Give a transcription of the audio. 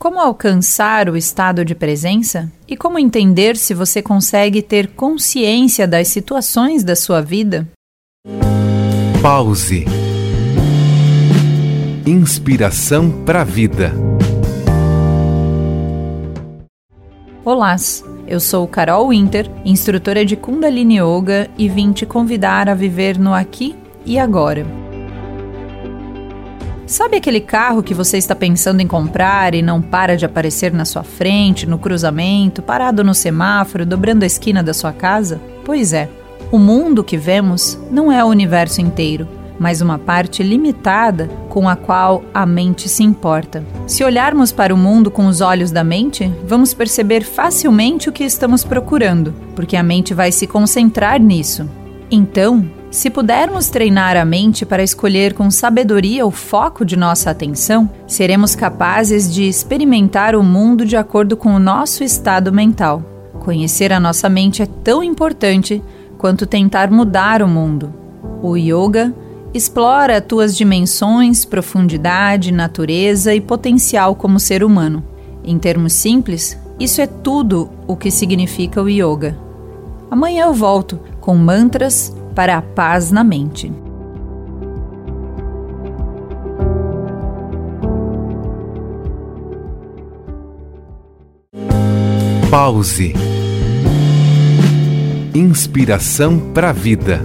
Como alcançar o estado de presença? E como entender se você consegue ter consciência das situações da sua vida? Pause. Inspiração para a vida. Olá, eu sou Carol Winter, instrutora de Kundalini Yoga e vim te convidar a viver no aqui e agora. Sabe aquele carro que você está pensando em comprar e não para de aparecer na sua frente, no cruzamento, parado no semáforo, dobrando a esquina da sua casa? Pois é, o mundo que vemos não é o universo inteiro, mas uma parte limitada com a qual a mente se importa. Se olharmos para o mundo com os olhos da mente, vamos perceber facilmente o que estamos procurando, porque a mente vai se concentrar nisso. Então, se pudermos treinar a mente para escolher com sabedoria o foco de nossa atenção, seremos capazes de experimentar o mundo de acordo com o nosso estado mental. Conhecer a nossa mente é tão importante quanto tentar mudar o mundo. O yoga explora tuas dimensões, profundidade, natureza e potencial como ser humano. Em termos simples, isso é tudo o que significa o yoga. Amanhã eu volto com mantras para a paz na mente. Pause. Inspiração para a vida.